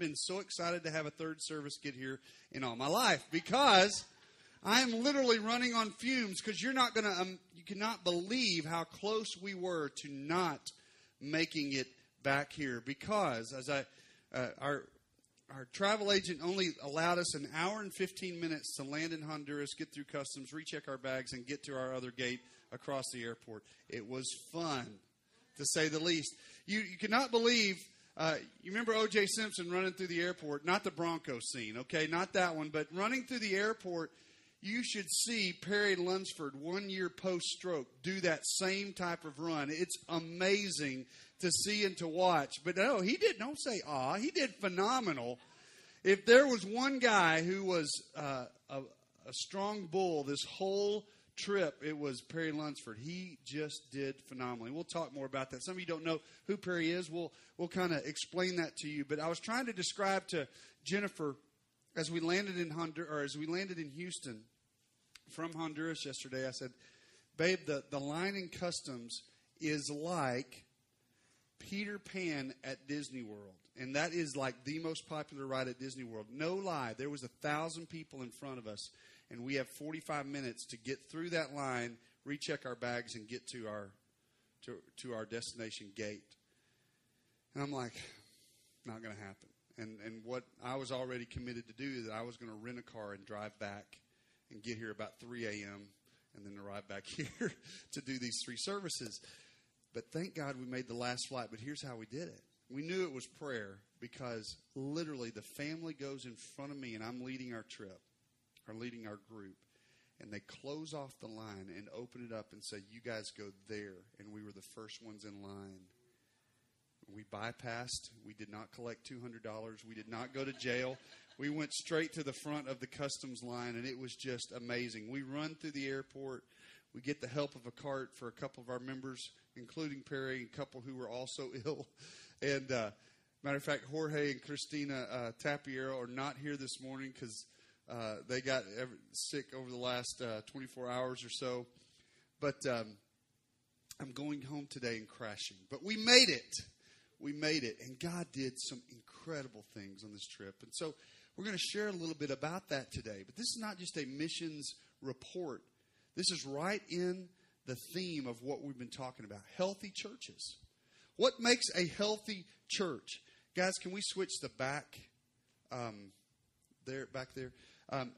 been so excited to have a third service get here in all my life because I am literally running on fumes because you're not going to, um, you cannot believe how close we were to not making it back here because as I, uh, our, our travel agent only allowed us an hour and 15 minutes to land in Honduras, get through customs, recheck our bags, and get to our other gate across the airport. It was fun, to say the least. You, you cannot believe. Uh, you remember O.J. Simpson running through the airport? Not the Bronco scene, okay? Not that one, but running through the airport. You should see Perry Lunsford, one year post stroke, do that same type of run. It's amazing to see and to watch. But no, he did. Don't say ah. He did phenomenal. If there was one guy who was uh, a, a strong bull this whole trip, it was Perry Lunsford. He just did phenomenally. We'll talk more about that. Some of you don't know who Perry is. We'll we'll kind of explain that to you. But I was trying to describe to Jennifer as we landed in Honduras, or as we landed in Houston from Honduras yesterday. I said, "Babe, the the line in customs is like." Peter Pan at Disney World. And that is like the most popular ride at Disney World. No lie. There was a thousand people in front of us, and we have 45 minutes to get through that line, recheck our bags, and get to our to, to our destination gate. And I'm like, not going to happen. And and what I was already committed to do is that I was going to rent a car and drive back and get here about 3 a.m. and then arrive back here to do these three services. But thank God we made the last flight. But here's how we did it. We knew it was prayer because literally the family goes in front of me and I'm leading our trip or leading our group. And they close off the line and open it up and say, You guys go there. And we were the first ones in line. We bypassed. We did not collect $200. We did not go to jail. We went straight to the front of the customs line, and it was just amazing. We run through the airport. We get the help of a cart for a couple of our members, including Perry, a couple who were also ill. And uh, matter of fact, Jorge and Christina uh, Tapiero are not here this morning because uh, they got ever, sick over the last uh, 24 hours or so. But um, I'm going home today and crashing. But we made it. We made it. And God did some incredible things on this trip. And so we're going to share a little bit about that today. But this is not just a missions report this is right in the theme of what we've been talking about healthy churches. What makes a healthy church? Guys, can we switch the back um, there, back there? Um,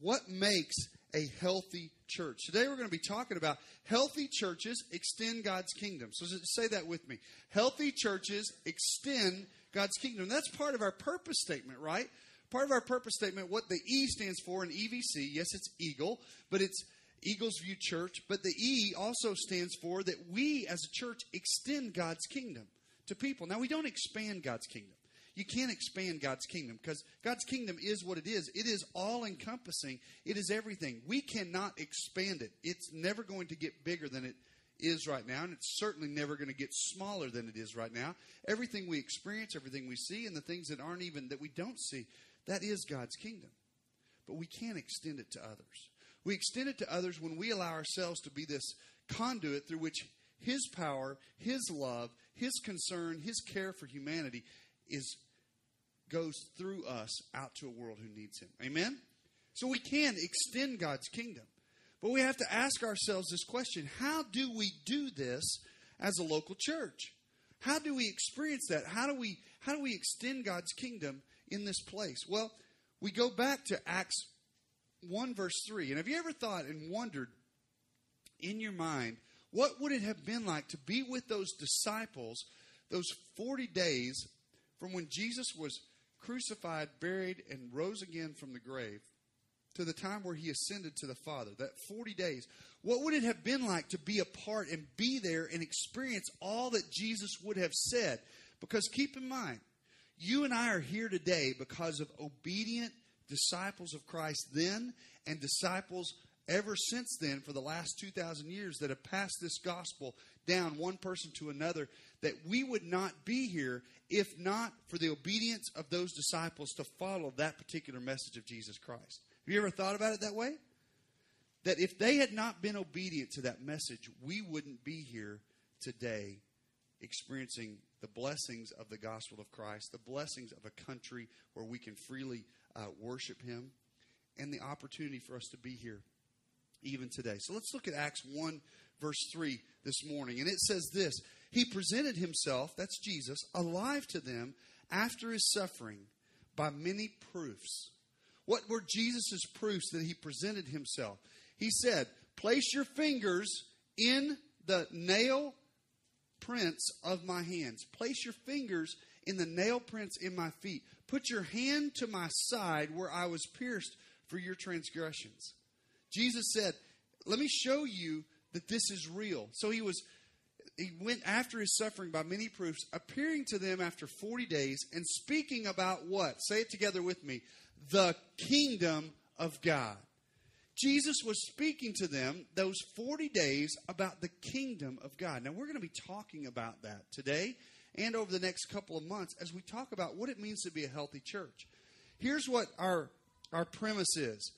what makes a healthy church? Today we're going to be talking about healthy churches extend God's kingdom. So say that with me. Healthy churches extend God's kingdom. That's part of our purpose statement, right? Part of our purpose statement, what the E stands for in EVC, yes, it's Eagle, but it's Eagles View Church, but the E also stands for that we as a church extend God's kingdom to people. Now, we don't expand God's kingdom. You can't expand God's kingdom because God's kingdom is what it is. It is all encompassing, it is everything. We cannot expand it. It's never going to get bigger than it is right now, and it's certainly never going to get smaller than it is right now. Everything we experience, everything we see, and the things that aren't even that we don't see, that is God's kingdom. But we can't extend it to others. We extend it to others when we allow ourselves to be this conduit through which His power, His love, His concern, His care for humanity is goes through us out to a world who needs Him. Amen? So we can extend God's kingdom. But we have to ask ourselves this question how do we do this as a local church? How do we experience that? How do we how do we extend God's kingdom in this place? Well, we go back to Acts 1 verse 3. And have you ever thought and wondered in your mind, what would it have been like to be with those disciples those 40 days from when Jesus was crucified, buried, and rose again from the grave to the time where he ascended to the Father? That 40 days. What would it have been like to be a part and be there and experience all that Jesus would have said? Because keep in mind, you and I are here today because of obedient disciples of Christ then and disciples ever since then for the last 2,000 years that have passed this gospel down one person to another, that we would not be here if not for the obedience of those disciples to follow that particular message of Jesus Christ. Have you ever thought about it that way? That if they had not been obedient to that message, we wouldn't be here today experiencing the blessings of the gospel of Christ, the blessings of a country where we can freely uh, worship Him, and the opportunity for us to be here even today. So let's look at Acts 1, verse 3 this morning. And it says this He presented Himself, that's Jesus, alive to them after His suffering by many proofs. What were Jesus' proofs that He presented Himself? He said, Place your fingers in the nail prints of my hands. Place your fingers in the nail prints in my feet. Put your hand to my side where I was pierced for your transgressions. Jesus said, Let me show you that this is real. So he was he went after his suffering by many proofs, appearing to them after 40 days and speaking about what? Say it together with me. The kingdom of God. Jesus was speaking to them those 40 days about the kingdom of God. Now, we're going to be talking about that today and over the next couple of months as we talk about what it means to be a healthy church. Here's what our, our premise is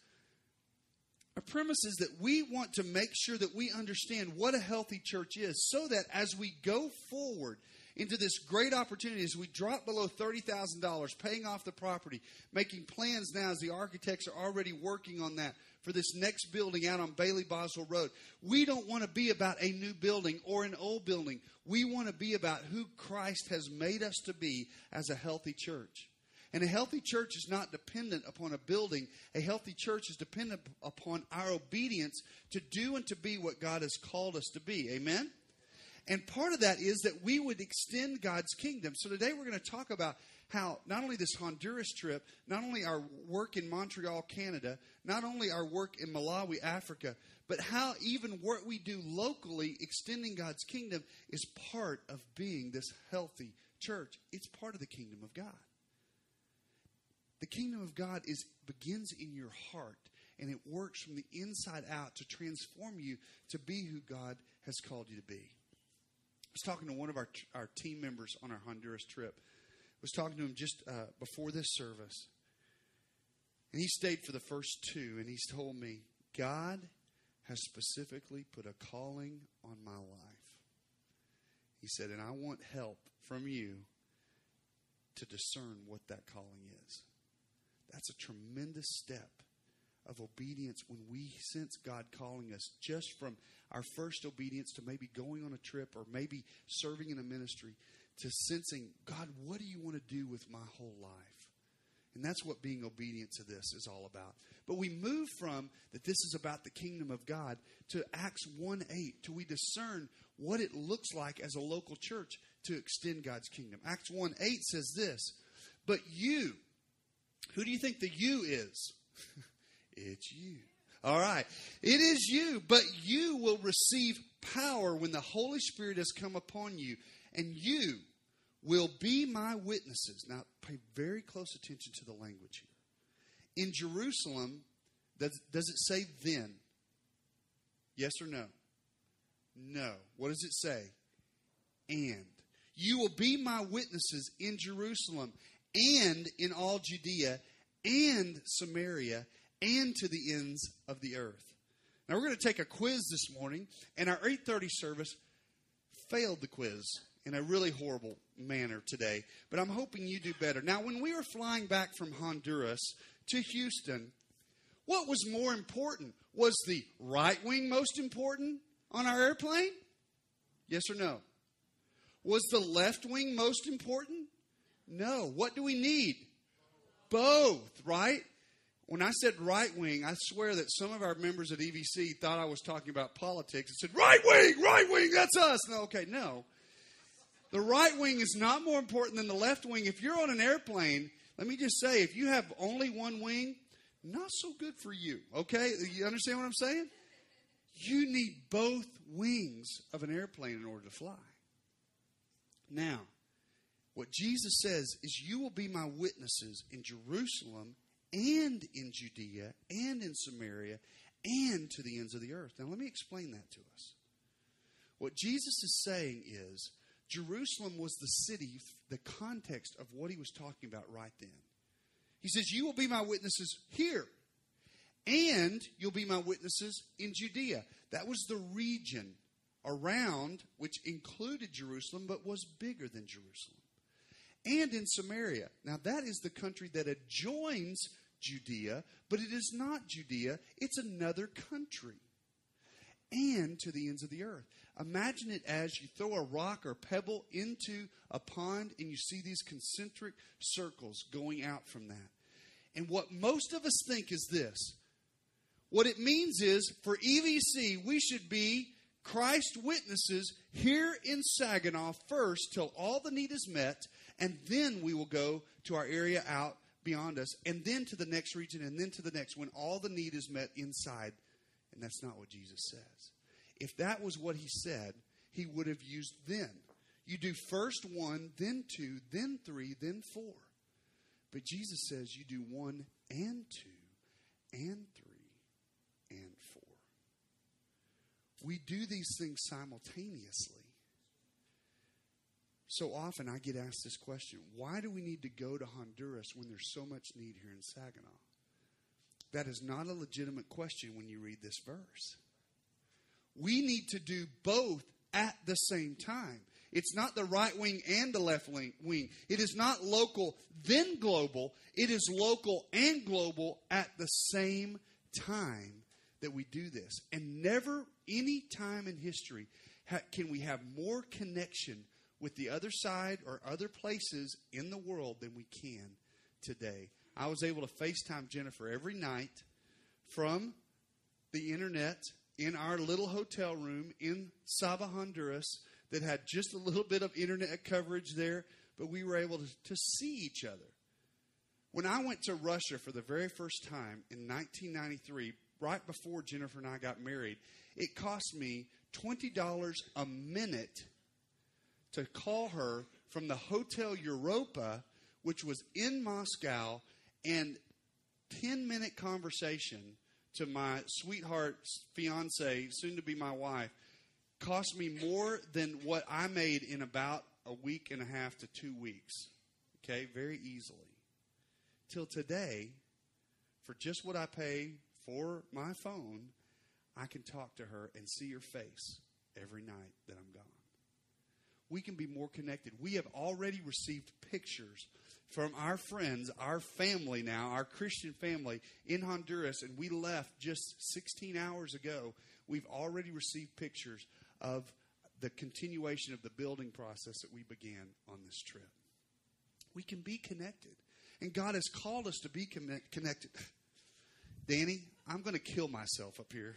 premise is that we want to make sure that we understand what a healthy church is so that as we go forward into this great opportunity, as we drop below $30,000, paying off the property, making plans now as the architects are already working on that for this next building out on Bailey Boswell Road. We don't want to be about a new building or an old building. We want to be about who Christ has made us to be as a healthy church. And a healthy church is not dependent upon a building. A healthy church is dependent upon our obedience to do and to be what God has called us to be. Amen? And part of that is that we would extend God's kingdom. So today we're going to talk about how not only this Honduras trip, not only our work in Montreal, Canada, not only our work in Malawi, Africa, but how even what we do locally, extending God's kingdom, is part of being this healthy church. It's part of the kingdom of God. The kingdom of God is begins in your heart and it works from the inside out to transform you to be who God has called you to be. I was talking to one of our our team members on our Honduras trip. I was talking to him just uh, before this service. And he stayed for the first two and he's told me God has specifically put a calling on my life. He said, and I want help from you to discern what that calling is. That's a tremendous step of obedience when we sense God calling us just from our first obedience to maybe going on a trip or maybe serving in a ministry to sensing, God, what do you want to do with my whole life? And that's what being obedient to this is all about. But we move from that this is about the kingdom of God to Acts 1 8, till we discern what it looks like as a local church to extend God's kingdom. Acts 1 8 says this, But you, who do you think the you is? it's you. All right. It is you, but you will receive power when the Holy Spirit has come upon you, and you will be my witnesses. Now, pay very close attention to the language here. In Jerusalem, does, does it say then? Yes or no? No. What does it say? And. You will be my witnesses in Jerusalem and in all Judea and Samaria and to the ends of the earth. Now we're going to take a quiz this morning, and our 8:30 service failed the quiz in a really horrible manner today, but I'm hoping you do better. Now, when we were flying back from Honduras to Houston, what was more important? Was the right wing most important on our airplane? Yes or no? Was the left wing most important? No. What do we need? Both, right? When I said right wing, I swear that some of our members at EVC thought I was talking about politics and said, right wing, right wing, that's us. No, okay, no. The right wing is not more important than the left wing. If you're on an airplane, let me just say, if you have only one wing, not so good for you, okay? You understand what I'm saying? You need both wings of an airplane in order to fly. Now, what Jesus says is, You will be my witnesses in Jerusalem and in Judea and in Samaria and to the ends of the earth. Now, let me explain that to us. What Jesus is saying is, Jerusalem was the city, the context of what he was talking about right then. He says, You will be my witnesses here, and you'll be my witnesses in Judea. That was the region around, which included Jerusalem, but was bigger than Jerusalem. And in Samaria. Now, that is the country that adjoins Judea, but it is not Judea, it's another country. And to the ends of the earth. Imagine it as you throw a rock or pebble into a pond and you see these concentric circles going out from that. And what most of us think is this what it means is for EVC, we should be Christ witnesses here in Saginaw first till all the need is met, and then we will go to our area out beyond us, and then to the next region, and then to the next when all the need is met inside. And that's not what Jesus says. If that was what he said, he would have used then. You do first one, then two, then three, then four. But Jesus says you do one and two and three and four. We do these things simultaneously. So often I get asked this question why do we need to go to Honduras when there's so much need here in Saginaw? That is not a legitimate question when you read this verse. We need to do both at the same time. It's not the right wing and the left wing. It is not local, then global. It is local and global at the same time that we do this. And never, any time in history, can we have more connection with the other side or other places in the world than we can today. I was able to FaceTime Jennifer every night from the internet in our little hotel room in Saba, Honduras, that had just a little bit of internet coverage there, but we were able to, to see each other. When I went to Russia for the very first time in 1993, right before Jennifer and I got married, it cost me $20 a minute to call her from the Hotel Europa, which was in Moscow, and 10 minute conversation to my sweetheart, fiance, soon to be my wife, cost me more than what I made in about a week and a half to two weeks. Okay, very easily. Till today, for just what I pay for my phone, I can talk to her and see her face every night that I'm gone. We can be more connected. We have already received pictures from our friends, our family now, our Christian family in Honduras, and we left just 16 hours ago. We've already received pictures of the continuation of the building process that we began on this trip. We can be connected. And God has called us to be connected. Danny, I'm going to kill myself up here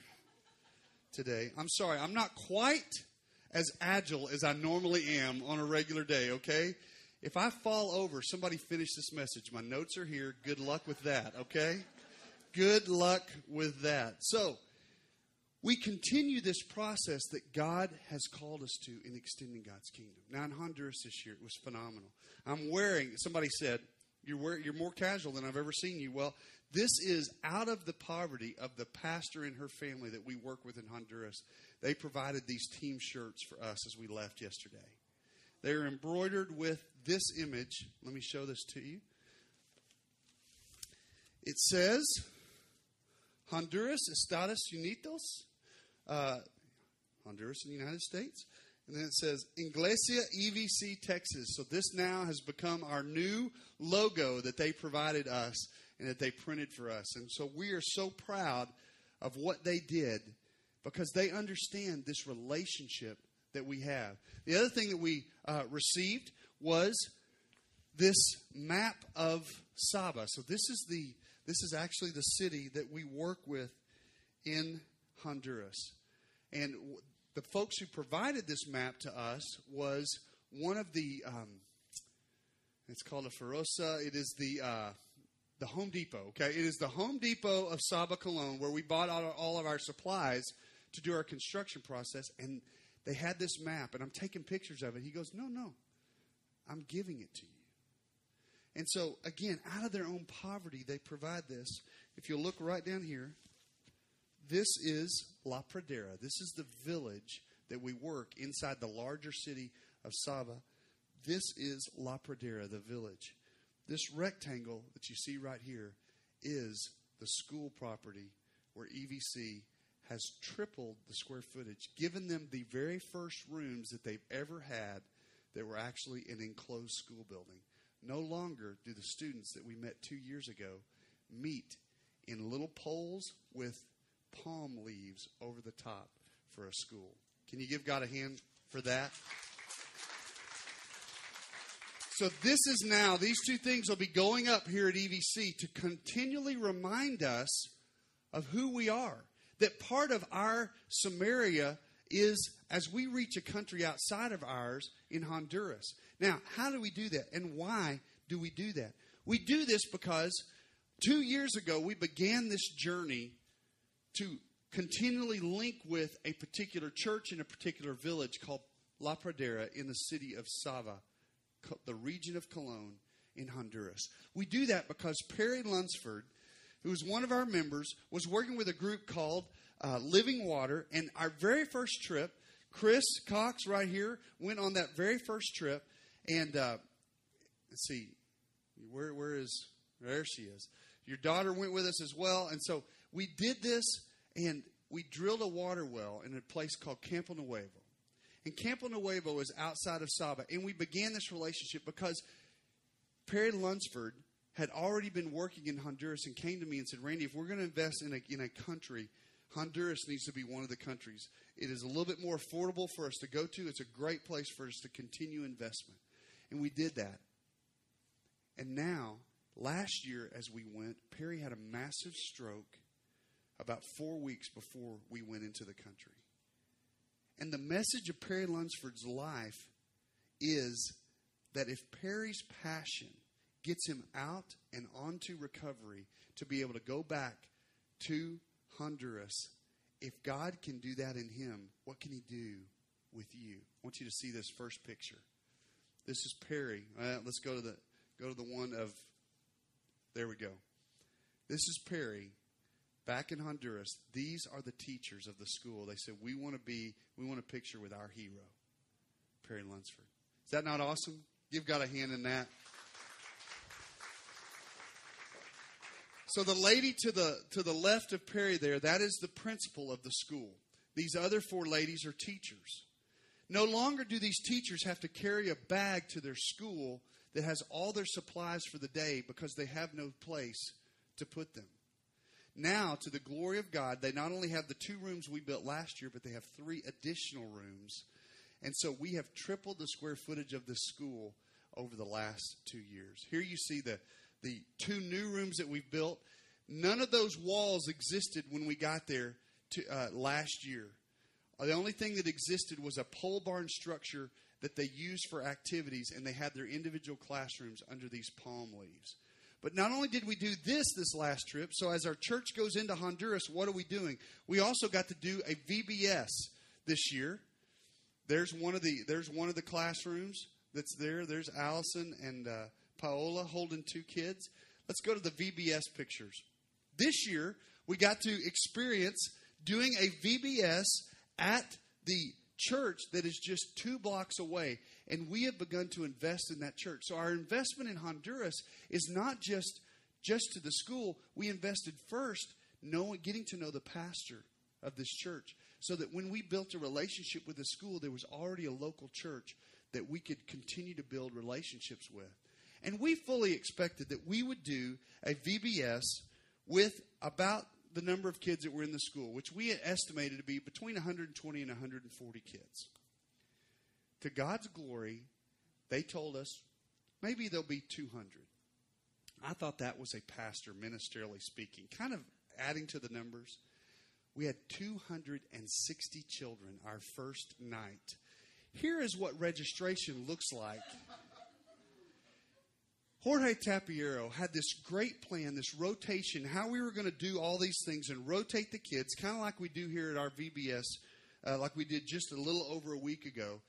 today. I'm sorry, I'm not quite as agile as I normally am on a regular day, okay? If I fall over, somebody finish this message. My notes are here. Good luck with that, okay? Good luck with that. So, we continue this process that God has called us to in extending God's kingdom. Now, in Honduras this year, it was phenomenal. I'm wearing, somebody said, you're, wear, you're more casual than I've ever seen you. Well, this is out of the poverty of the pastor and her family that we work with in Honduras. They provided these team shirts for us as we left yesterday. They are embroidered with this image. Let me show this to you. It says, Honduras, Estados Unidos, uh, Honduras in the United States. And then it says Iglesia EVC Texas. So this now has become our new logo that they provided us and that they printed for us. And so we are so proud of what they did because they understand this relationship that we have. The other thing that we uh, received was this map of Saba. So this is the this is actually the city that we work with in Honduras. And the folks who provided this map to us was one of the um, it's called a Ferosa. It is the uh, the Home Depot. Okay, it is the Home Depot of Saba Colon where we bought all, all of our supplies to do our construction process, and they had this map, and I'm taking pictures of it. He goes, No, no, I'm giving it to you. And so, again, out of their own poverty, they provide this. If you look right down here, this is La Pradera. This is the village that we work inside the larger city of Saba. This is La Pradera, the village. This rectangle that you see right here is the school property where EVC has tripled the square footage, given them the very first rooms that they've ever had that were actually an enclosed school building. No longer do the students that we met two years ago meet in little poles with palm leaves over the top for a school. Can you give God a hand for that? So, this is now, these two things will be going up here at EVC to continually remind us of who we are. That part of our Samaria is as we reach a country outside of ours in Honduras. Now, how do we do that? And why do we do that? We do this because two years ago we began this journey to continually link with a particular church in a particular village called La Pradera in the city of Saba the region of Colon in Honduras. We do that because Perry Lunsford, who was one of our members, was working with a group called uh, Living Water. And our very first trip, Chris Cox, right here, went on that very first trip. And uh, let's see, where where is there? She is. Your daughter went with us as well, and so we did this, and we drilled a water well in a place called Campo Nuevo. And Campo Nuevo is outside of Saba. And we began this relationship because Perry Lunsford had already been working in Honduras and came to me and said, Randy, if we're going to invest in a, in a country, Honduras needs to be one of the countries. It is a little bit more affordable for us to go to. It's a great place for us to continue investment. And we did that. And now, last year as we went, Perry had a massive stroke about four weeks before we went into the country. And the message of Perry Lunsford's life is that if Perry's passion gets him out and onto recovery to be able to go back to Honduras, if God can do that in him, what can he do with you? I want you to see this first picture. This is Perry. Uh, let's go to the go to the one of there we go. This is Perry back in Honduras, these are the teachers of the school. They said, We want to be, we want a picture with our hero, Perry Lunsford. Is that not awesome? Give God a hand in that. So the lady to the to the left of Perry there, that is the principal of the school. These other four ladies are teachers. No longer do these teachers have to carry a bag to their school that has all their supplies for the day because they have no place to put them. Now, to the glory of God, they not only have the two rooms we built last year, but they have three additional rooms. And so we have tripled the square footage of this school over the last two years. Here you see the, the two new rooms that we've built. None of those walls existed when we got there to, uh, last year. The only thing that existed was a pole barn structure that they used for activities, and they had their individual classrooms under these palm leaves. But not only did we do this this last trip, so as our church goes into Honduras, what are we doing? We also got to do a VBS this year. There's one of the there's one of the classrooms that's there. There's Allison and uh, Paola holding two kids. Let's go to the VBS pictures. This year we got to experience doing a VBS at the church that is just two blocks away. And we have begun to invest in that church. So our investment in Honduras is not just just to the school. We invested first knowing getting to know the pastor of this church. So that when we built a relationship with the school, there was already a local church that we could continue to build relationships with. And we fully expected that we would do a VBS with about the number of kids that were in the school, which we estimated to be between 120 and 140 kids. To God's glory, they told us maybe there'll be 200. I thought that was a pastor, ministerially speaking, kind of adding to the numbers. We had 260 children our first night. Here is what registration looks like Jorge Tapiero had this great plan, this rotation, how we were going to do all these things and rotate the kids, kind of like we do here at our VBS, uh, like we did just a little over a week ago.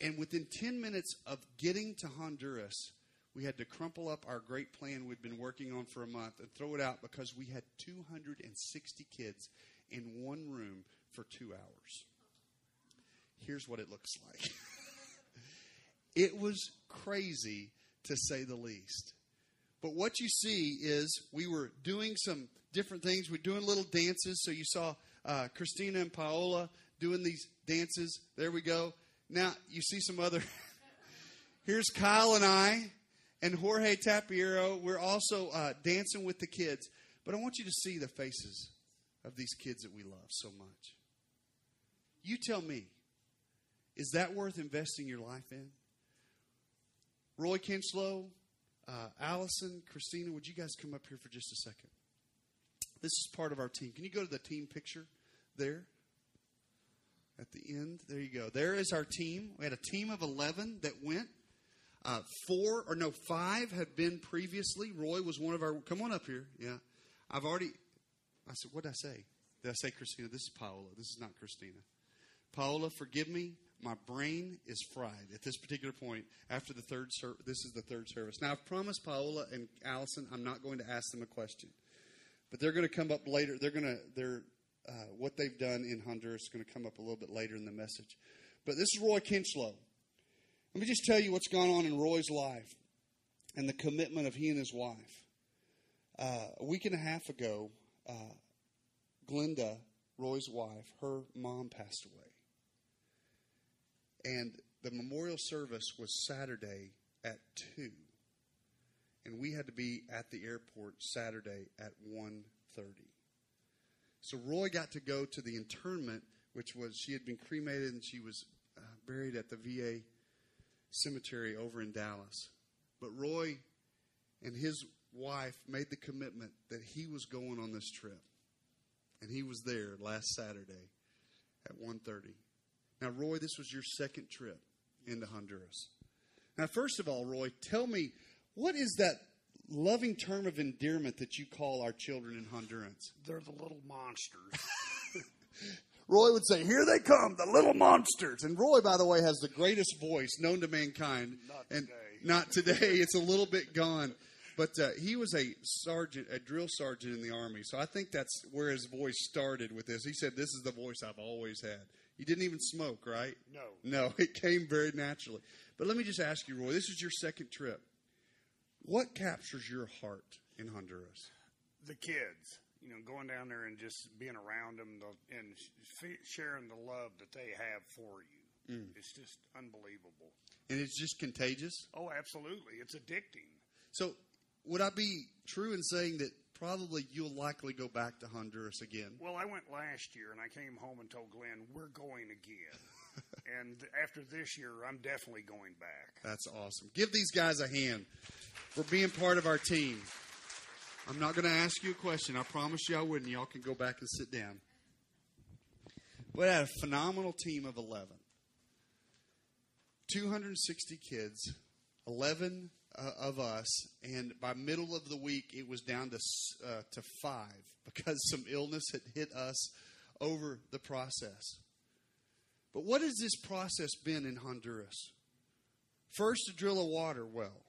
And within 10 minutes of getting to Honduras, we had to crumple up our great plan we'd been working on for a month and throw it out because we had 260 kids in one room for two hours. Here's what it looks like it was crazy to say the least. But what you see is we were doing some different things. We're doing little dances. So you saw uh, Christina and Paola doing these dances. There we go. Now you see some other. Here's Kyle and I, and Jorge Tapiero. We're also uh, dancing with the kids. But I want you to see the faces of these kids that we love so much. You tell me, is that worth investing your life in? Roy Kinchlow, uh, Allison, Christina, would you guys come up here for just a second? This is part of our team. Can you go to the team picture there? At the end, there you go. There is our team. We had a team of 11 that went. Uh, four, or no, five had been previously. Roy was one of our. Come on up here. Yeah. I've already. I said, what did I say? Did I say Christina? This is Paola. This is not Christina. Paola, forgive me. My brain is fried at this particular point after the third service. This is the third service. Now, I've promised Paola and Allison I'm not going to ask them a question. But they're going to come up later. They're going to, they're, uh, what they've done in Honduras is going to come up a little bit later in the message. But this is Roy Kinchlow. Let me just tell you what's gone on in Roy's life and the commitment of he and his wife. Uh, a week and a half ago, uh, Glenda, Roy's wife, her mom passed away. And the memorial service was Saturday at 2. And we had to be at the airport Saturday at 1.30. So Roy got to go to the internment, which was, she had been cremated and she was uh, buried at the VA cemetery over in Dallas. But Roy and his wife made the commitment that he was going on this trip. And he was there last Saturday at 1:30. Now, Roy, this was your second trip into Honduras. Now, first of all, Roy, tell me what is that loving term of endearment that you call our children in Honduras? They're the little monsters. Roy would say, Here they come, the little monsters. And Roy, by the way, has the greatest voice known to mankind. Not and today. not today. It's a little bit gone. But uh, he was a sergeant, a drill sergeant in the Army. So I think that's where his voice started with this. He said, This is the voice I've always had. You didn't even smoke, right? No. No, it came very naturally. But let me just ask you, Roy, this is your second trip. What captures your heart in Honduras? the kids, you know, going down there and just being around them and sharing the love that they have for you. Mm. It's just unbelievable. And it's just contagious. Oh, absolutely. It's addicting. So, would I be true in saying that probably you'll likely go back to Honduras again? Well, I went last year and I came home and told Glenn, we're going again. and after this year, I'm definitely going back. That's awesome. Give these guys a hand for being part of our team. I'm not going to ask you a question. I promise you I wouldn't. Y'all can go back and sit down. We had a phenomenal team of 11. 260 kids, 11 uh, of us, and by middle of the week it was down to uh, to 5 because some illness had hit us over the process. But what has this process been in Honduras? First, to drill a water well,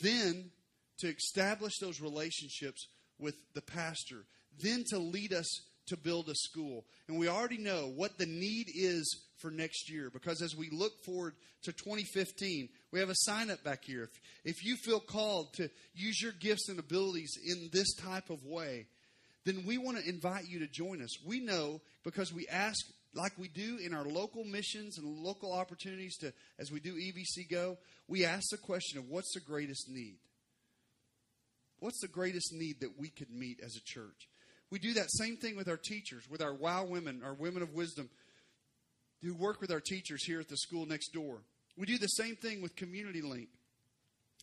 then to establish those relationships with the pastor, then to lead us to build a school. And we already know what the need is for next year because as we look forward to 2015, we have a sign up back here. If, if you feel called to use your gifts and abilities in this type of way, then we want to invite you to join us. We know because we ask like we do in our local missions and local opportunities to as we do EVC go, we ask the question of what's the greatest need? What's the greatest need that we could meet as a church? We do that same thing with our teachers, with our wow women, our women of wisdom who work with our teachers here at the school next door. We do the same thing with Community Link.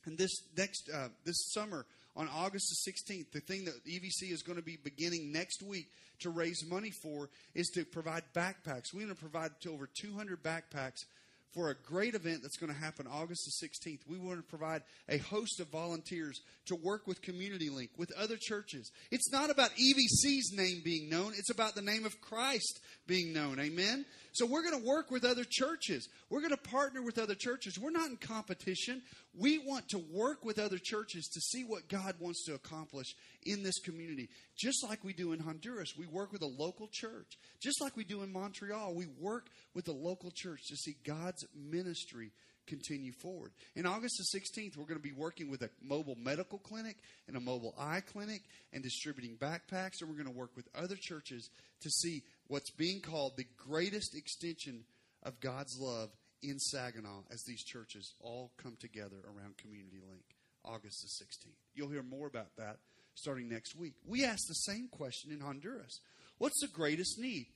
And this next uh, this summer on August the 16th, the thing that EVC is going to be beginning next week to raise money for is to provide backpacks. We're going to provide to over 200 backpacks for a great event that's going to happen August the 16th. We want to provide a host of volunteers to work with Community Link, with other churches. It's not about EVC's name being known, it's about the name of Christ being known. Amen? So we're going to work with other churches. We're going to partner with other churches. We're not in competition. We want to work with other churches to see what God wants to accomplish in this community. Just like we do in Honduras, we work with a local church. Just like we do in Montreal, we work with a local church to see God's ministry continue forward. In August the 16th, we're going to be working with a mobile medical clinic and a mobile eye clinic and distributing backpacks. And we're going to work with other churches to see what's being called the greatest extension of God's love in Saginaw as these churches all come together around Community Link, August the 16th. You'll hear more about that starting next week. We asked the same question in Honduras What's the greatest need?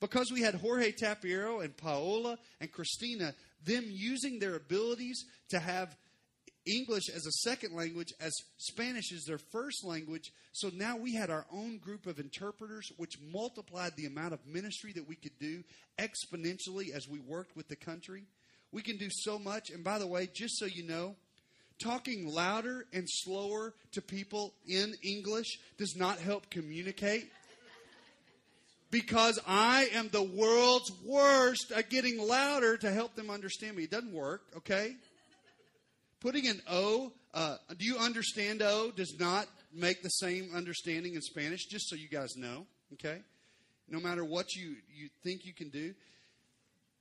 Because we had Jorge Tapiero and Paola and Christina, them using their abilities to have English as a second language, as Spanish is their first language. So now we had our own group of interpreters, which multiplied the amount of ministry that we could do exponentially as we worked with the country. We can do so much. And by the way, just so you know, talking louder and slower to people in English does not help communicate. Because I am the world's worst at getting louder to help them understand me. It doesn't work, okay? Putting an O, uh, do you understand O, does not make the same understanding in Spanish, just so you guys know, okay? No matter what you, you think you can do.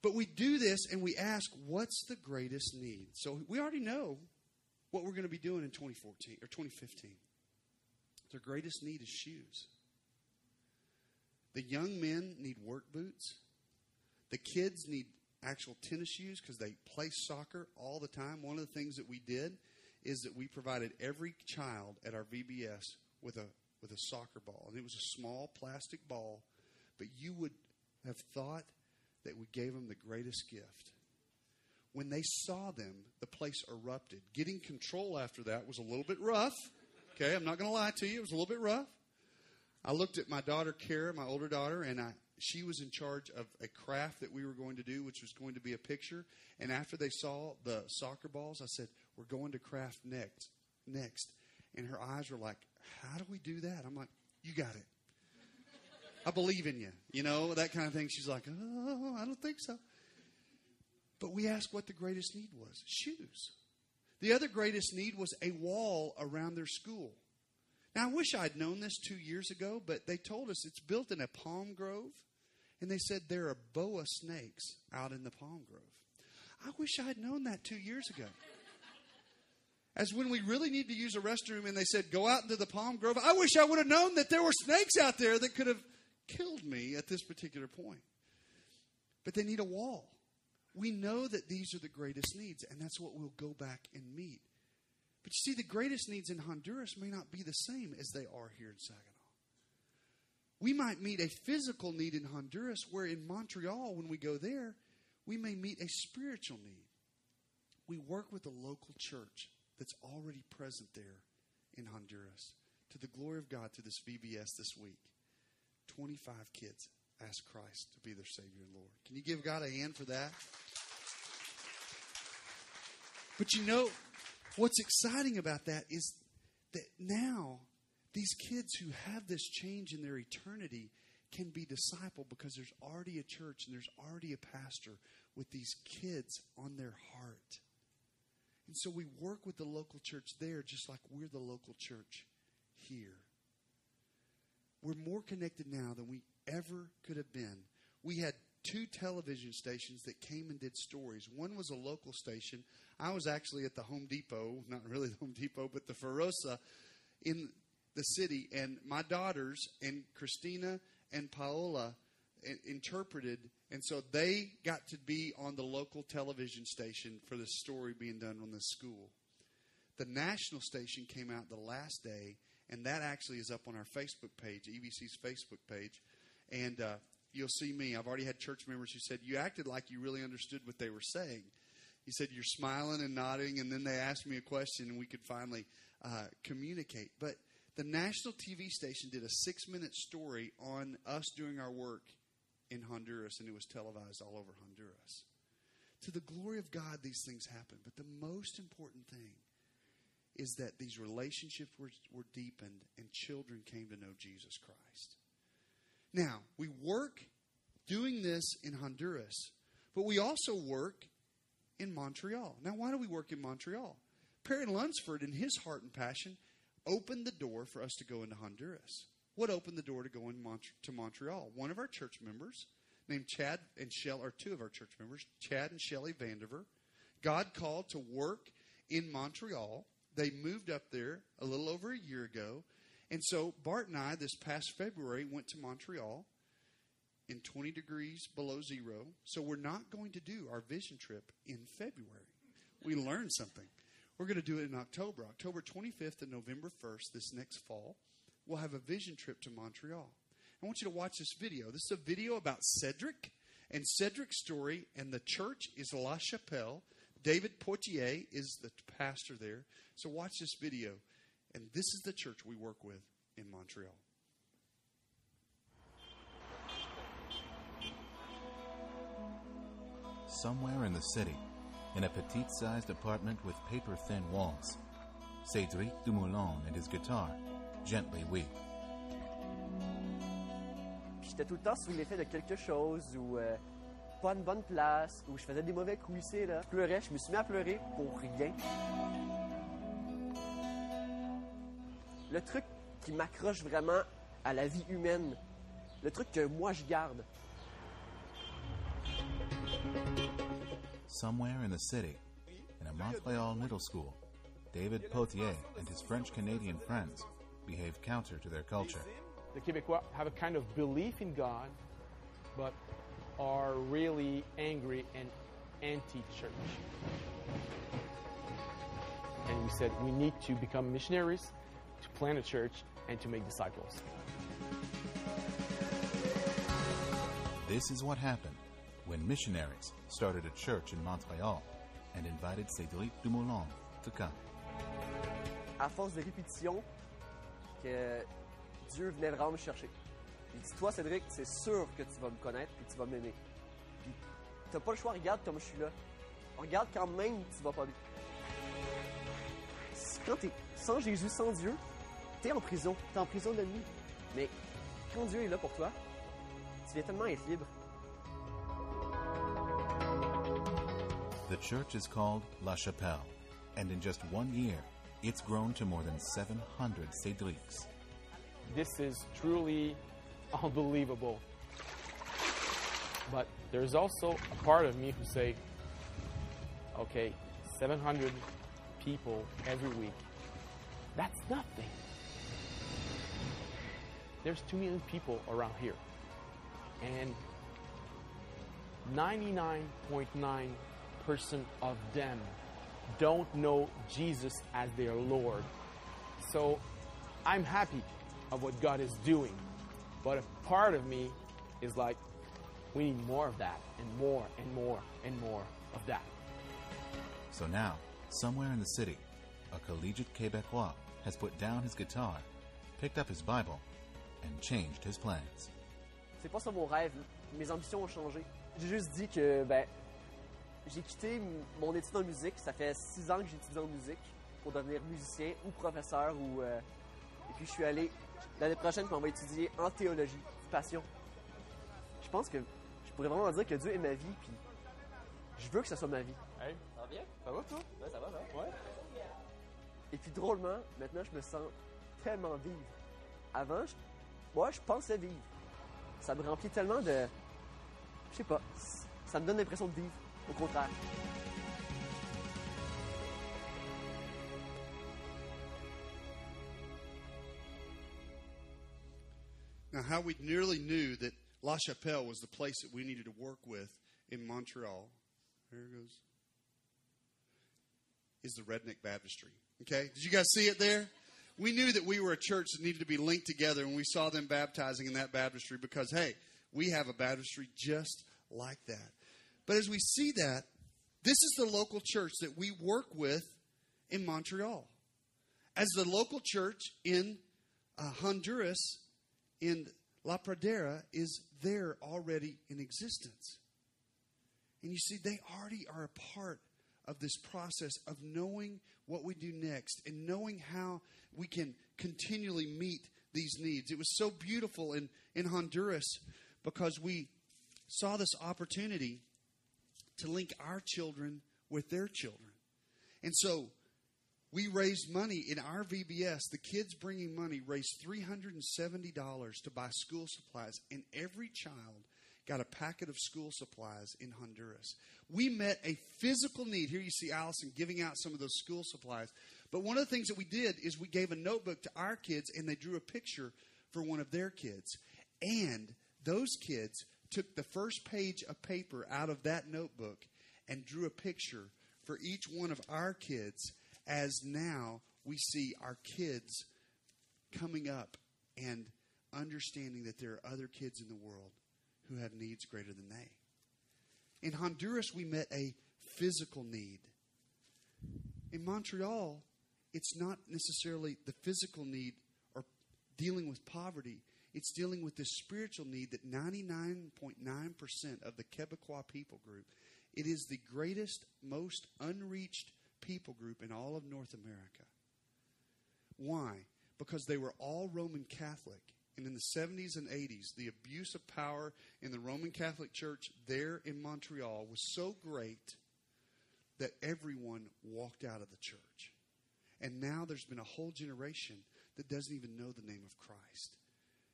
But we do this and we ask, what's the greatest need? So we already know what we're going to be doing in 2014 or 2015. Their greatest need is shoes. The young men need work boots. The kids need actual tennis shoes because they play soccer all the time. One of the things that we did is that we provided every child at our VBS with a with a soccer ball, and it was a small plastic ball, but you would have thought that we gave them the greatest gift. When they saw them, the place erupted. Getting control after that was a little bit rough. Okay, I'm not going to lie to you, it was a little bit rough. I looked at my daughter Kara, my older daughter, and I she was in charge of a craft that we were going to do, which was going to be a picture. And after they saw the soccer balls, I said, "We're going to craft next, next." And her eyes were like, "How do we do that?" I'm like, "You got it. I believe in you." You know that kind of thing. She's like, "Oh, I don't think so." But we asked what the greatest need was: shoes. The other greatest need was a wall around their school. Now, I wish I'd known this two years ago, but they told us it's built in a palm grove and they said there are boa snakes out in the palm grove. I wish I'd known that two years ago. As when we really need to use a restroom and they said, go out into the palm grove, I wish I would have known that there were snakes out there that could have killed me at this particular point. But they need a wall. We know that these are the greatest needs, and that's what we'll go back and meet. But you see, the greatest needs in Honduras may not be the same as they are here in Saginaw. We might meet a physical need in Honduras, where in Montreal, when we go there, we may meet a spiritual need. We work with a local church that's already present there in Honduras. To the glory of God, through this VBS this week, 25 kids ask Christ to be their Savior and Lord. Can you give God a hand for that? But you know, what's exciting about that is that now these kids who have this change in their eternity can be discipled because there's already a church and there's already a pastor with these kids on their heart. And so we work with the local church there just like we're the local church here. We're more connected now than we ever could have been. We had two television stations that came and did stories. One was a local station. I was actually at the Home Depot, not really the Home Depot, but the Ferosa in the city, and my daughters and Christina and Paola interpreted, and so they got to be on the local television station for the story being done on the school. The national station came out the last day, and that actually is up on our Facebook page, EVC's Facebook page, and uh, you'll see me. I've already had church members who said you acted like you really understood what they were saying. He said you're smiling and nodding, and then they asked me a question, and we could finally uh, communicate. But the national TV station did a six minute story on us doing our work in Honduras, and it was televised all over Honduras. To the glory of God, these things happen. But the most important thing is that these relationships were, were deepened and children came to know Jesus Christ. Now, we work doing this in Honduras, but we also work in Montreal. Now, why do we work in Montreal? Perry Lunsford, in his heart and passion, opened the door for us to go into Honduras. What opened the door to go Mont- to Montreal? One of our church members named Chad and Shell, or two of our church members, Chad and Shelly Vandiver, God called to work in Montreal. They moved up there a little over a year ago. And so Bart and I, this past February, went to Montreal in 20 degrees below zero. So we're not going to do our vision trip in February. We learned something. We're going to do it in October, October 25th and November 1st, this next fall. We'll have a vision trip to Montreal. I want you to watch this video. This is a video about Cedric and Cedric's story, and the church is La Chapelle. David Poitier is the pastor there. So watch this video. And this is the church we work with in Montreal. Somewhere in the city, in a petite sized apartment with paper thin walls, Cédric Dumoulin and his guitar gently weep. Puis j'étais tout le temps sous l'effet de quelque chose ou euh, pas une bonne place ou je faisais des mauvais coups ici là. Je pleurais, je me suis mis à pleurer pour rien. Le truc qui m'accroche vraiment à la vie humaine, le truc que moi je garde, Somewhere in the city, in a Montreal middle school, David Potier and his French Canadian friends behave counter to their culture. the Quebecois have a kind of belief in God, but are really angry and anti church. And we said we need to become missionaries, to plant a church, and to make disciples. This is what happened when missionaries started a church in Montreal and invited Cédric Dumoulin to come. à force de répétition, que Dieu venait vraiment me chercher. Il dit Toi, Cédric, c'est sûr que tu vas me connaître et tu vas m'aimer. Puis, t'as pas le choix, regarde comme je suis là. Regarde quand même, tu vas pas bien. Quand t'es sans Jésus, sans Dieu, t'es en prison. T'es en prison de nuit. Mais quand Dieu est là pour toi, tu viens tellement être libre. The church is called La Chapelle, and in just one year, it's grown to more than 700 Cédrics. This is truly unbelievable. But there's also a part of me who say, okay, 700 people every week, that's nothing. There's 2 million people around here. And 99.9% of them don't know Jesus as their Lord. So I'm happy of what God is doing. But a part of me is like, we need more of that, and more, and more, and more of that. So now, somewhere in the city, a collegiate Quebecois has put down his guitar, picked up his Bible, and changed his plans. C'est pas ça mon rêve. Mes ambitions ont changé. J'ai juste dit que, ben, j'ai quitté mon étude en musique. Ça fait six ans que j'étudie en musique pour devenir musicien ou professeur. Ou, euh, et puis, je suis allé l'année prochaine, puis on va étudier en théologie. Passion. Je pense que je pourrais vraiment dire que Dieu est ma vie, puis je veux que ça soit ma vie. Hey, Ça va bien? ça va toi? Ouais, ça va, ça Ouais. Et puis drôlement, maintenant je me sens tellement vivre. Avant, je, je pensais vivre. Ça me remplit tellement de. Je sais pas. Ça me donne l'impression de vivre. Au contraire. Now, how we nearly knew that La Chapelle was the place that we needed to work with in Montreal. There it goes. Is the Redneck Baptistry. Okay? Did you guys see it there? We knew that we were a church that needed to be linked together, and we saw them baptizing in that baptistry because, hey, we have a baptistry just like that. But as we see that, this is the local church that we work with in Montreal. As the local church in uh, Honduras, in La Pradera is there already in existence. And you see, they already are a part of this process of knowing what we do next and knowing how we can continually meet these needs. It was so beautiful in, in Honduras because we saw this opportunity to link our children with their children. And so we raised money in our VBS. The kids bringing money raised $370 to buy school supplies, and every child got a packet of school supplies in Honduras. We met a physical need. Here you see Allison giving out some of those school supplies. But one of the things that we did is we gave a notebook to our kids and they drew a picture for one of their kids. And those kids took the first page of paper out of that notebook and drew a picture for each one of our kids as now we see our kids coming up and understanding that there are other kids in the world who have needs greater than they. In Honduras, we met a physical need. In Montreal, it's not necessarily the physical need or dealing with poverty. It's dealing with this spiritual need that 99.9% of the Quebecois people group, it is the greatest, most unreached people group in all of North America. Why? Because they were all Roman Catholic. And in the 70s and 80s, the abuse of power in the Roman Catholic Church there in Montreal was so great that everyone walked out of the church. And now there's been a whole generation that doesn't even know the name of Christ.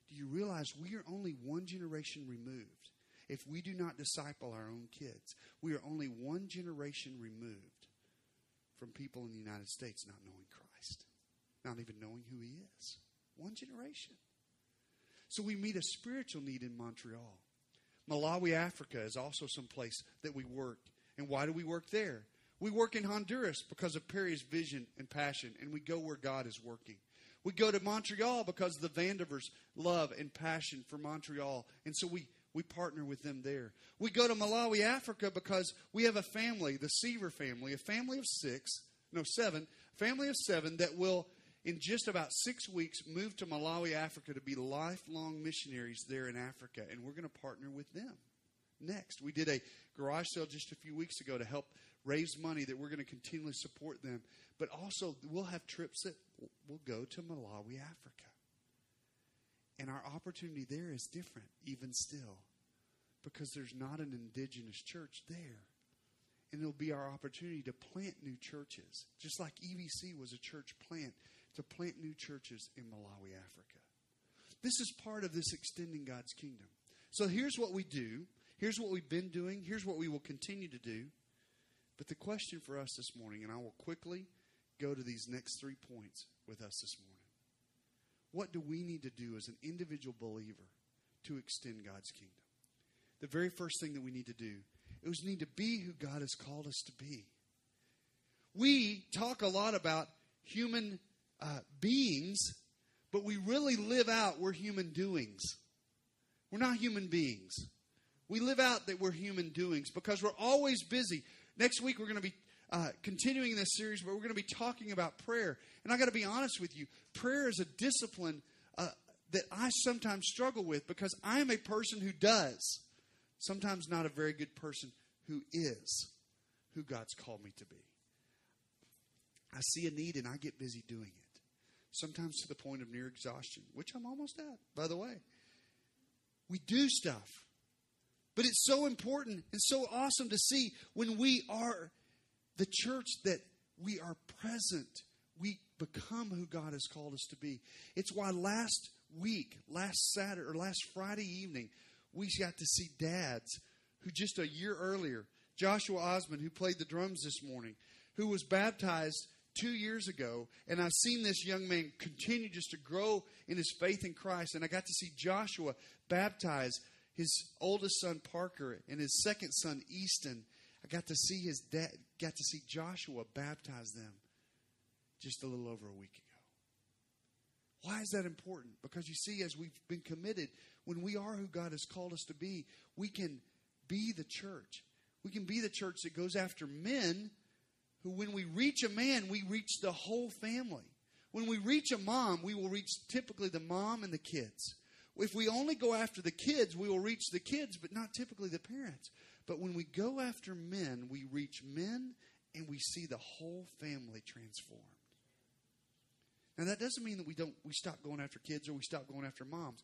Do you realize we are only one generation removed? If we do not disciple our own kids, we are only one generation removed from people in the United States not knowing Christ, not even knowing who He is. One generation. So we meet a spiritual need in Montreal. Malawi, Africa is also some place that we work. And why do we work there? We work in Honduras because of Perry's vision and passion, and we go where God is working. We go to Montreal because of the Vandevers' love and passion for Montreal, and so we, we partner with them there. We go to Malawi, Africa because we have a family, the Seaver family, a family of six, no, seven, family of seven that will, in just about six weeks, move to Malawi, Africa to be lifelong missionaries there in Africa, and we're going to partner with them next. We did a garage sale just a few weeks ago to help raise money that we're going to continually support them. But also, we'll have trips that will go to Malawi, Africa. And our opportunity there is different, even still, because there's not an indigenous church there. And it'll be our opportunity to plant new churches, just like EVC was a church plant, to plant new churches in Malawi, Africa. This is part of this extending God's kingdom. So here's what we do. Here's what we've been doing. Here's what we will continue to do. But the question for us this morning, and I will quickly go to these next three points with us this morning. What do we need to do as an individual believer to extend God's kingdom? The very first thing that we need to do is we need to be who God has called us to be. We talk a lot about human uh, beings, but we really live out we're human doings. We're not human beings. We live out that we're human doings because we're always busy. Next week, we're going to be uh, continuing this series, but we're going to be talking about prayer. And I got to be honest with you prayer is a discipline uh, that I sometimes struggle with because I am a person who does, sometimes not a very good person who is who God's called me to be. I see a need and I get busy doing it, sometimes to the point of near exhaustion, which I'm almost at, by the way. We do stuff. But it's so important and so awesome to see when we are the church that we are present. We become who God has called us to be. It's why last week, last Saturday or last Friday evening, we got to see dads who just a year earlier, Joshua Osmond, who played the drums this morning, who was baptized two years ago, and I've seen this young man continue just to grow in his faith in Christ. And I got to see Joshua baptize his oldest son Parker and his second son Easton. I got to see his dad, got to see Joshua baptize them just a little over a week ago. Why is that important? Because you see, as we've been committed, when we are who God has called us to be, we can be the church. We can be the church that goes after men who, when we reach a man, we reach the whole family. When we reach a mom, we will reach typically the mom and the kids. If we only go after the kids, we will reach the kids, but not typically the parents. But when we go after men, we reach men and we see the whole family transformed. Now that doesn't mean that we don't we stop going after kids or we stop going after moms.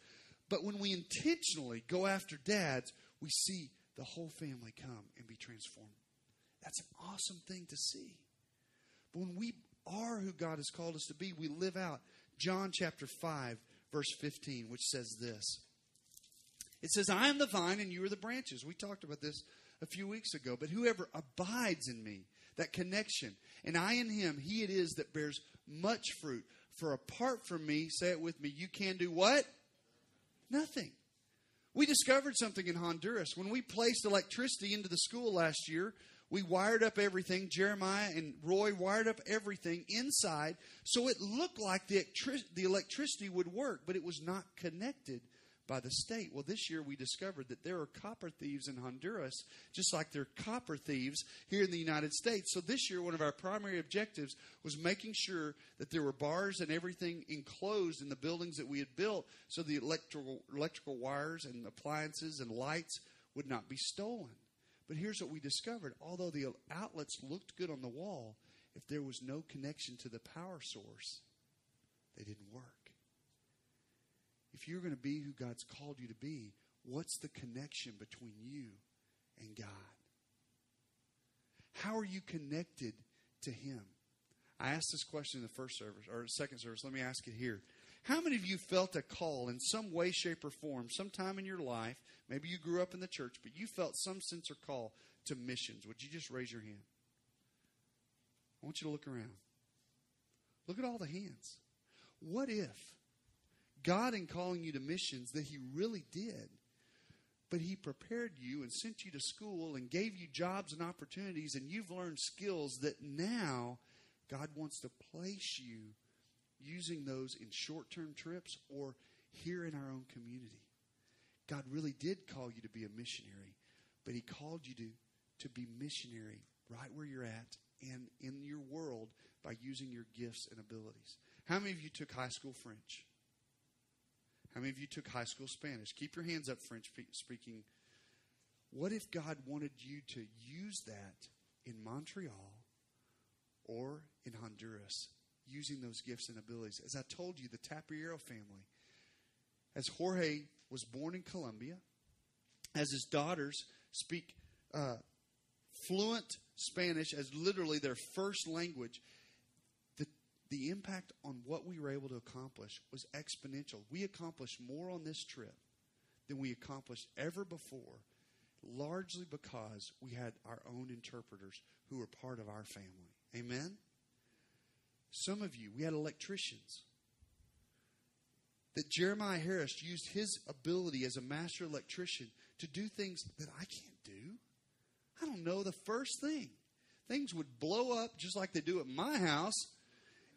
But when we intentionally go after dads, we see the whole family come and be transformed. That's an awesome thing to see. But when we are who God has called us to be, we live out John chapter 5 verse 15, which says this It says, I am the vine and you are the branches. We talked about this a few weeks ago. But whoever abides in me, that connection, and I in him, he it is that bears much fruit. For apart from me, say it with me, you can do what? Nothing. We discovered something in Honduras. When we placed electricity into the school last year, we wired up everything. Jeremiah and Roy wired up everything inside so it looked like the, the electricity would work, but it was not connected by the state. Well, this year we discovered that there are copper thieves in Honduras, just like there are copper thieves here in the United States. So this year, one of our primary objectives was making sure that there were bars and everything enclosed in the buildings that we had built so the electrical, electrical wires and appliances and lights would not be stolen. But here's what we discovered although the outlets looked good on the wall, if there was no connection to the power source, they didn't work if you're going to be who God's called you to be, what's the connection between you and God? How are you connected to Him? I asked this question in the first service or second service. Let me ask it here. How many of you felt a call in some way, shape, or form sometime in your life? Maybe you grew up in the church, but you felt some sense or call to missions. Would you just raise your hand? I want you to look around. Look at all the hands. What if God, in calling you to missions, that He really did. But He prepared you and sent you to school and gave you jobs and opportunities, and you've learned skills that now God wants to place you using those in short term trips or here in our own community. God really did call you to be a missionary, but He called you to, to be missionary right where you're at and in your world by using your gifts and abilities. How many of you took high school French? How many of you took high school Spanish? Keep your hands up, French speaking. What if God wanted you to use that in Montreal or in Honduras, using those gifts and abilities? As I told you, the Tapiero family, as Jorge was born in Colombia, as his daughters speak uh, fluent Spanish as literally their first language, the impact on what we were able to accomplish was exponential. We accomplished more on this trip than we accomplished ever before, largely because we had our own interpreters who were part of our family. Amen? Some of you, we had electricians. That Jeremiah Harris used his ability as a master electrician to do things that I can't do. I don't know the first thing. Things would blow up just like they do at my house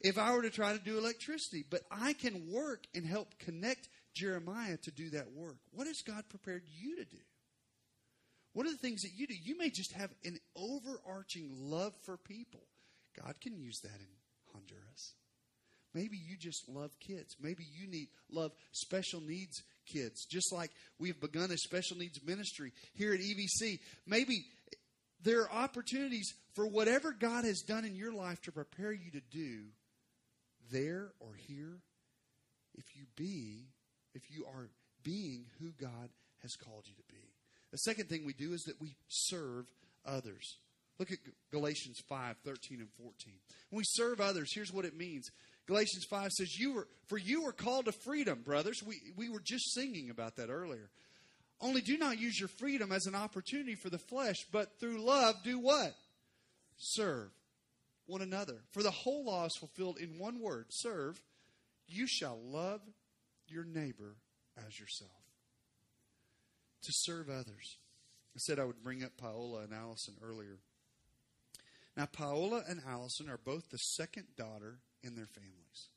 if I were to try to do electricity. But I can work and help connect Jeremiah to do that work. What has God prepared you to do? What are the things that you do? You may just have an overarching love for people. God can use that in Honduras. Maybe you just love kids. Maybe you need love special needs kids. Just like we've begun a special needs ministry here at EVC. Maybe there are opportunities for whatever God has done in your life to prepare you to do there or here, if you be, if you are being who God has called you to be. The second thing we do is that we serve others. Look at Galatians 5, 13 and 14. When we serve others, here's what it means. Galatians 5 says, You were for you were called to freedom, brothers. We we were just singing about that earlier. Only do not use your freedom as an opportunity for the flesh, but through love do what? Serve one another. For the whole law is fulfilled in one word serve. You shall love your neighbor as yourself. To serve others. I said I would bring up Paola and Allison earlier. Now, Paola and Allison are both the second daughter in their families.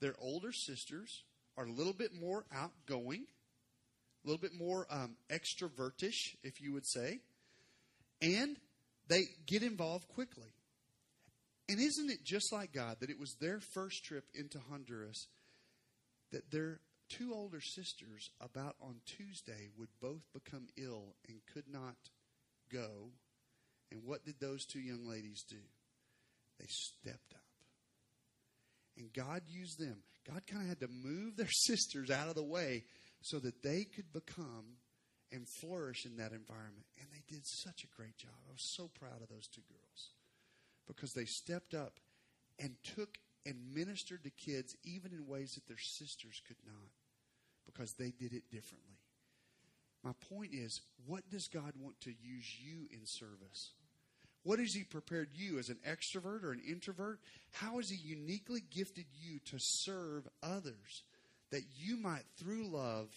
Their older sisters are a little bit more outgoing, a little bit more um, extrovertish, if you would say, and they get involved quickly. And isn't it just like God that it was their first trip into Honduras that their two older sisters, about on Tuesday, would both become ill and could not go? And what did those two young ladies do? They stepped up. And God used them. God kind of had to move their sisters out of the way so that they could become and flourish in that environment. And they did such a great job. I was so proud of those two girls because they stepped up and took and ministered to kids even in ways that their sisters could not because they did it differently. My point is, what does God want to use you in service? What has He prepared you as an extrovert or an introvert? How has He uniquely gifted you to serve others that you might, through love,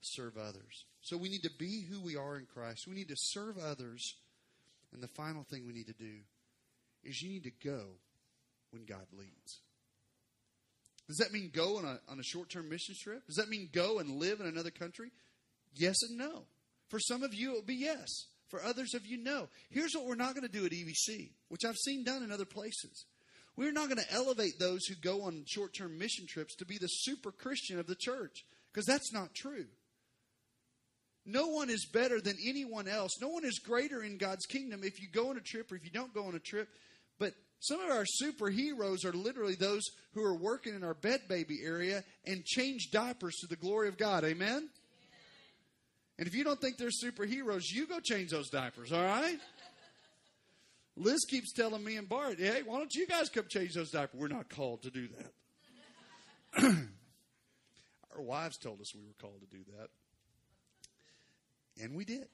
serve others? So we need to be who we are in Christ. We need to serve others. And the final thing we need to do is you need to go when God leads. Does that mean go on a, on a short term mission trip? Does that mean go and live in another country? Yes and no. For some of you, it will be yes. For others of you, know. Here's what we're not going to do at EVC, which I've seen done in other places. We're not going to elevate those who go on short term mission trips to be the super Christian of the church, because that's not true. No one is better than anyone else. No one is greater in God's kingdom if you go on a trip or if you don't go on a trip. But some of our superheroes are literally those who are working in our bed baby area and change diapers to the glory of God. Amen? And if you don't think they're superheroes, you go change those diapers, all right? Liz keeps telling me and Bart, hey, why don't you guys come change those diapers? We're not called to do that. Our wives told us we were called to do that. And we did.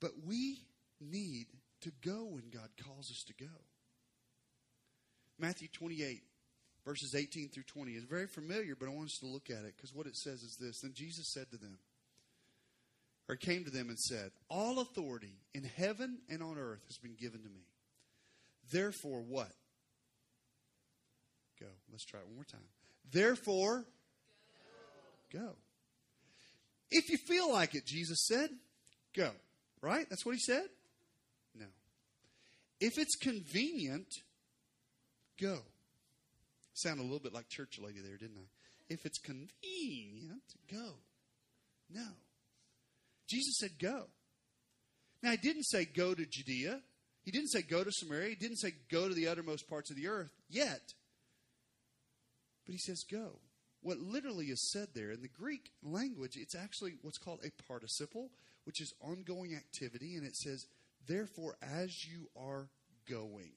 But we need to go when God calls us to go. Matthew 28, verses 18 through 20 is very familiar, but I want us to look at it because what it says is this. Then Jesus said to them, or came to them and said, All authority in heaven and on earth has been given to me. Therefore, what? Go. Let's try it one more time. Therefore, go. go. If you feel like it, Jesus said, go. Right? That's what he said? No. If it's convenient, go. Sounded a little bit like church lady there, didn't I? If it's convenient, go. No. Jesus said, go. Now, he didn't say go to Judea. He didn't say go to Samaria. He didn't say go to the uttermost parts of the earth yet. But he says go. What literally is said there in the Greek language, it's actually what's called a participle, which is ongoing activity, and it says, therefore, as you are going.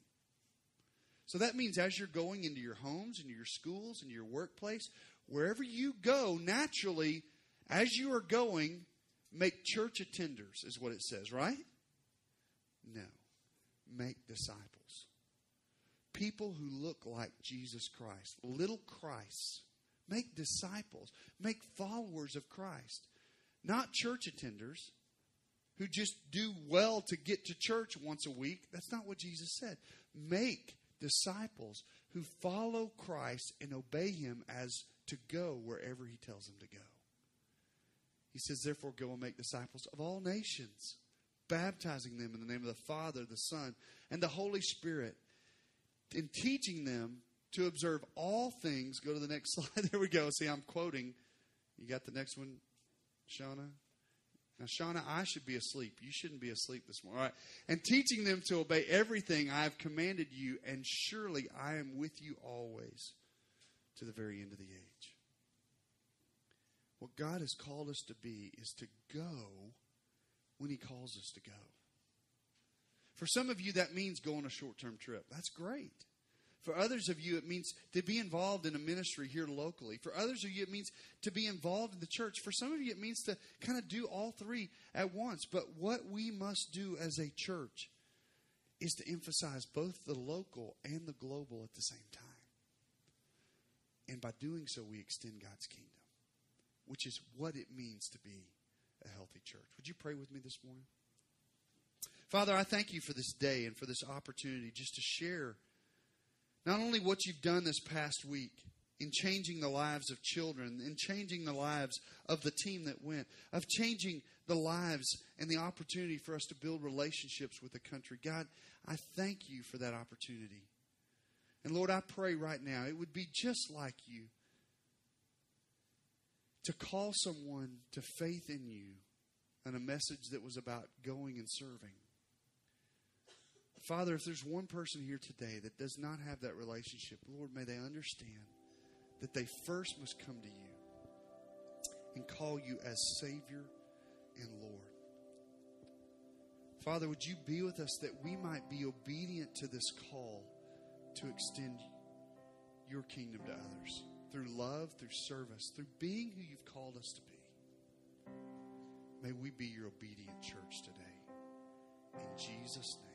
So that means as you're going into your homes, into your schools, into your workplace, wherever you go, naturally, as you are going, make church attenders, is what it says, right? No. Make disciples. People who look like Jesus Christ, little Christ. Make disciples. Make followers of Christ. Not church attenders who just do well to get to church once a week. That's not what Jesus said. Make disciples who follow Christ and obey him as to go wherever he tells them to go. He says, Therefore, go and make disciples of all nations, baptizing them in the name of the Father, the Son, and the Holy Spirit, and teaching them to observe all things. Go to the next slide. There we go. See, I'm quoting. You got the next one, Shauna? Now, Shauna, I should be asleep. You shouldn't be asleep this morning. All right. And teaching them to obey everything I have commanded you, and surely I am with you always to the very end of the age. What God has called us to be is to go when He calls us to go. For some of you, that means going a short term trip. That's great. For others of you, it means to be involved in a ministry here locally. For others of you, it means to be involved in the church. For some of you, it means to kind of do all three at once. But what we must do as a church is to emphasize both the local and the global at the same time. And by doing so, we extend God's kingdom, which is what it means to be a healthy church. Would you pray with me this morning? Father, I thank you for this day and for this opportunity just to share not only what you've done this past week in changing the lives of children, in changing the lives of the team that went, of changing the lives and the opportunity for us to build relationships with the country. God, I thank you for that opportunity. And Lord, I pray right now it would be just like you to call someone to faith in you and a message that was about going and serving. Father, if there's one person here today that does not have that relationship, Lord, may they understand that they first must come to you and call you as Savior and Lord. Father, would you be with us that we might be obedient to this call to extend your kingdom to others through love, through service, through being who you've called us to be. May we be your obedient church today. In Jesus' name.